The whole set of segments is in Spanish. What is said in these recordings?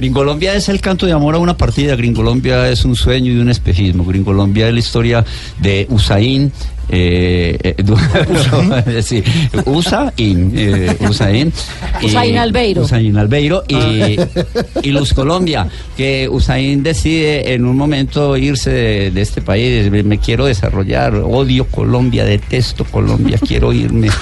Gringolombia es el canto de amor a una partida. Gringolombia es un sueño y un espejismo. Gringolombia es la historia de Usain. Eh, eh, sí, Usain, eh, Usain, Usain Albeiro. Usain Albeiro y, y Luz Colombia, que Usain decide en un momento irse de, de este país, me quiero desarrollar, odio Colombia, detesto Colombia, quiero irme.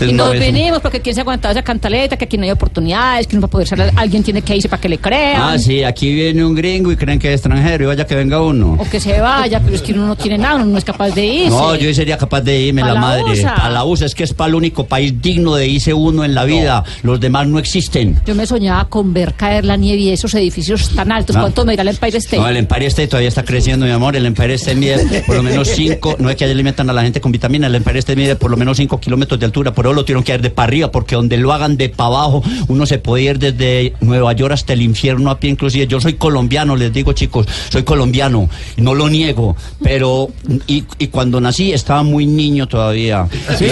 Y no nos venimos porque quién se ha aguantado esa cantaleta, que aquí no hay oportunidades, que no va a poder ser, alguien tiene que irse para que le crean. Ah, sí, aquí viene un gringo y creen que es extranjero y vaya que venga uno. O que se vaya, pero es que uno no tiene nada, uno no es capaz de irse. No, yo sería capaz de irme, la, la madre. A la USA, es que es para el único país digno de irse uno en la vida. Los demás no existen. Yo me soñaba con ver caer la nieve y esos edificios tan altos. Ah. ¿Cuánto me dirá el Empire State? No, el Empire State todavía está creciendo, mi amor. El Empire State mide por lo menos 5, no es que alimentan a la gente con vitamina, el Empire State mide por lo menos 5 kilómetros de altura. Por eso lo tuvieron que dar de para arriba, porque donde lo hagan de para abajo, uno se puede ir desde Nueva York hasta el infierno a pie, inclusive. Yo soy colombiano, les digo, chicos, soy colombiano, no lo niego, pero. Y, y cuando nací estaba muy niño todavía. Sí,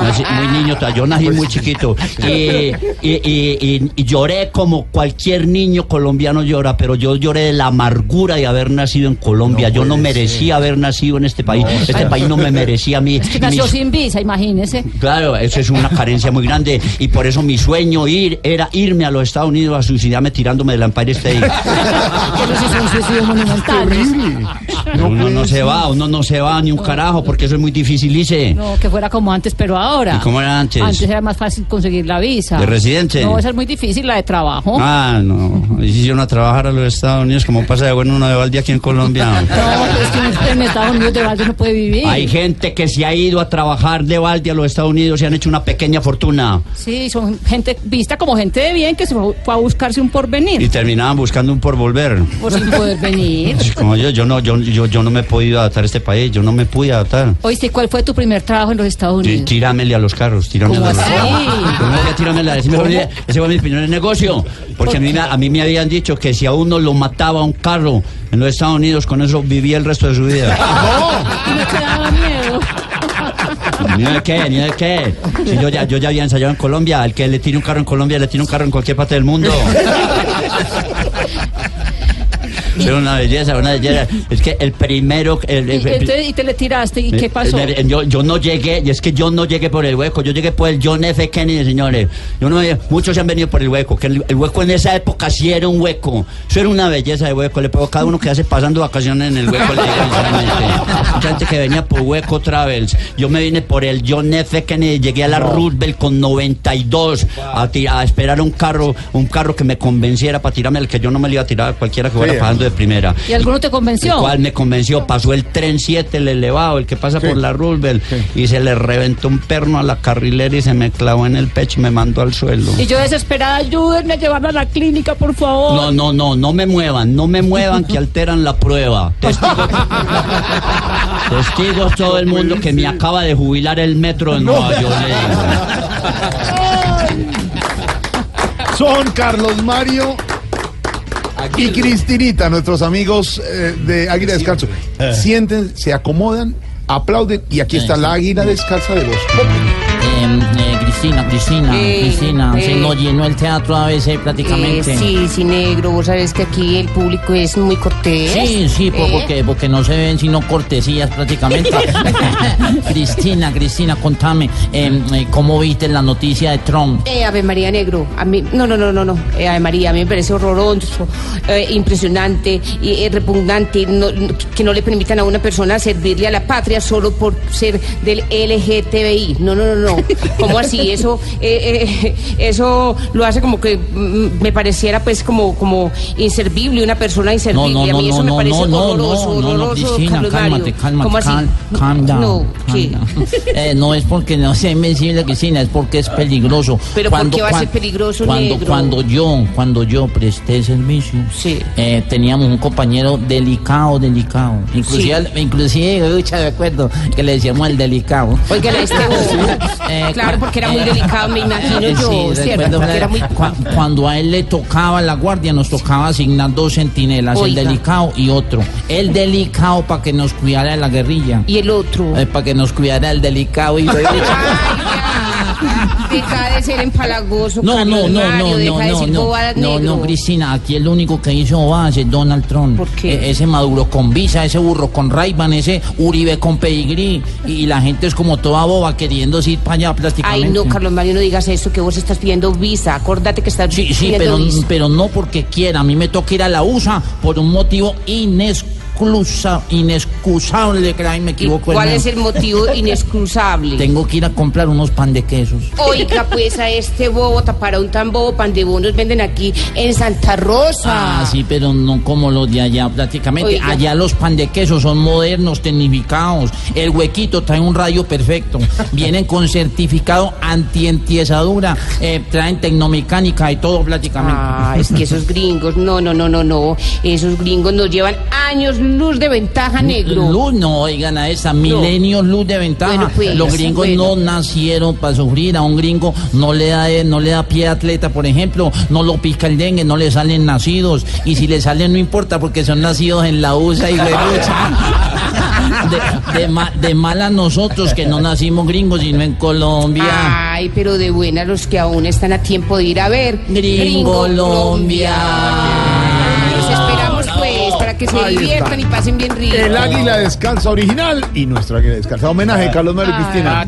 nací muy niño todavía. Yo nací muy chiquito. Y, y- y- y- y lloré como cualquier niño colombiano llora, pero yo lloré de la amargura de haber nacido en Colombia. yo no merecía haber nacido en este país. Este país no me merecía a mí. Es que nació Mis- sin visa, imagínese. Claro, eso es una carencia muy grande y por eso mi sueño ir era irme a los Estados Unidos a suicidarme tirándome del Empire State. Eso sí es un suicidio monumental. Uno no se va, uno no se va ni un carajo porque eso es muy difícil, hice. No, que fuera como antes, pero ahora. ¿Y cómo era antes? Antes era más fácil conseguir la visa. ¿De residente? No, esa es muy difícil, la de trabajo. Ah, no. Y si yo no a trabajar a los Estados Unidos, como pasa de bueno uno de balde aquí en Colombia. No, pero es que uno en Estados Unidos de balde no puede vivir. Hay gente que se ha ido a trabajar de balde a los Estados Unidos y han hecho una pequeña fortuna. Sí, son gente vista como gente de bien que se fue a buscarse un porvenir. Y terminaban buscando un por volver. Por sin poder venir. Como yo, yo no, yo, yo, yo no me he podido adaptar a este país, yo no me pude adaptar. Oíste, ¿cuál fue tu primer trabajo en los Estados Unidos? Tíramele a los carros, tíramele ¿Cómo a los carros. ¿Cómo que tíramele a- ese fue- mi primer negocio. Porque a mí, me- a mí me habían dicho que si a uno lo mataba un carro en los Estados Unidos, con eso vivía el resto de su vida. Y me quedaba miedo. Ni de qué, ni de qué. Si yo ya, yo ya había ensayado en Colombia, el que le tire un carro en Colombia, le tire un carro en cualquier parte del mundo. Es una belleza, una belleza. Es que el primero... el- Y, el- entonces, y te le tiraste, ¿y qué pasó? Yo, yo no llegué, y es que yo no llegué por el hueco, yo llegué por el John F. Kennedy, señores. Yo no, muchos se han venido por el hueco, que el, el hueco en esa época sí era un hueco. Eso era una belleza de hueco. Le puedo cada uno que hace pasando vacaciones en el hueco. le digo. Mucha gente que venía por hueco travels. Yo me vine por el John F. Kennedy, llegué a la Roosevelt con 92 a, ti- a esperar un carro, un carro que me convenciera para tirarme el que yo no me le iba a tirar a cualquiera que fuera pasando de primera. ¿Y alguno te El convenció? cual me convenció, pasó el tren 7, el elevado, el que pasa por la Roosevelt, y se le reventó un perno a la carrilera y se me clavó en el pecho y me mandó al suelo. Y yo desesperada, ayúdenme a llevarla a la clínica, por favor. No, no, no, no me muevan, no me muevan que alteran la prueba. Testigos, testigos todo el mundo que me acaba de jubilar el metro de Nueva York. Son Carlos Mario y Cristinita, nuestros amigos eh, de Águila Descalzo. Sienten, se acomodan, aplauden y aquí está la Águila Descalza de Eh, eh, Cristina, Cristina, Eh, Cristina, se eh. nos llenó el teatro a veces prácticamente. Eh, sí, sí, negro. Vos sabés que aquí el público es muy cortés. Sí, sí, por- porque, porque no se ven sino cortesías prácticamente. Cristina, Cristina, contame, eh, ¿cómo viste la noticia de Trump? Eh, Ave María Negro, a mí, no, no, no, no, no, Ave María, a mí me parece horroroso, eh, impresionante y eh, repugnante no- que no le permitan a una persona servirle a la patria solo por ser del LGTBI. No, no, no, no. ¿Cómo así? Y eso, eh, eh, eso lo hace como que mm, me pareciera pues como, como inservible, una persona inservible. No, no, a no, mí eso no, me parece no, no, horroroso, no, no, no, horroroso, Cristina, cálmate, cálmate, ¿Cómo así? cal- calm down, No, calm down. Eh, no es porque no sea invencible, Cristina, es porque es peligroso. Pero ¿por qué va a ser peligroso, cuando, negro? Cuando yo, cuando yo presté servicio, Sí. eh, teníamos un compañero delicado, delicado. Inclusive, inclusive, ucha, me acuerdo que le decíamos el delicado. Oiga, este bobo. Eh, claro, porque era muy eh, delicado, me imagino eh, yo, sí, ¿cierto? Porque era muy... cua- cuando a él le tocaba la guardia, nos tocaba asignar dos centinelas, Oiga. el delicado y otro. El delicado para que nos cuidara de la guerrilla. Y el otro. para que nos cuidara el delicado y Ay, ya. Deja de ser empalagoso, No, no, no, no, no, no, no, no, no, Cristina, aquí el único que hizo bobadas es Donald Trump. ¿Por qué? E- ese Maduro con visa, ese burro con Rayban, ese Uribe con pedigrí, y la gente es como toda boba queriendo ir para allá prácticamente. Ay, no, Carlos Mario, no digas eso, que vos estás pidiendo visa. Acordate que estás Sí, sí, pidiendo pero, visa. pero no porque quiera. A mí me toca ir a la USA por un motivo inexcusa, inexcusable, me ¿Y equivoco. ¿Cuál el es el motivo inexcusable? Tengo que ir a comprar unos pan de quesos. Oiga, pues a este bobo, para un tan bobo, pan de bonos venden aquí en Santa Rosa. Ah, sí, pero no como los de allá prácticamente. Oiga. Allá los pan de queso son modernos, tecnificados. El huequito trae un rayo perfecto. Vienen con certificado anti-entiezadura. eh, traen tecnomecánica y todo prácticamente. Ah, es que esos gringos, no, no, no, no, no. Esos gringos nos llevan años luz de ventaja, negro. Luz, no, oigan a esa, milenios luz de ventaja. Bueno, pues, Los gringos bueno. no nacieron para sufrir. A un gringo no le da eh, no le da pie atleta, por ejemplo, no lo pica el dengue, no le salen nacidos. Y si le salen no importa porque son nacidos en la USA y de, de, ma- de mal a nosotros que no nacimos gringos, sino en Colombia. Ay, pero de buena los que aún están a tiempo de ir a ver. Gringolombia. Pues para que se Ahí está. diviertan y pasen bien rico. El águila descalza original y nuestro águila descalza. Homenaje, Carlos Mario y Cristina.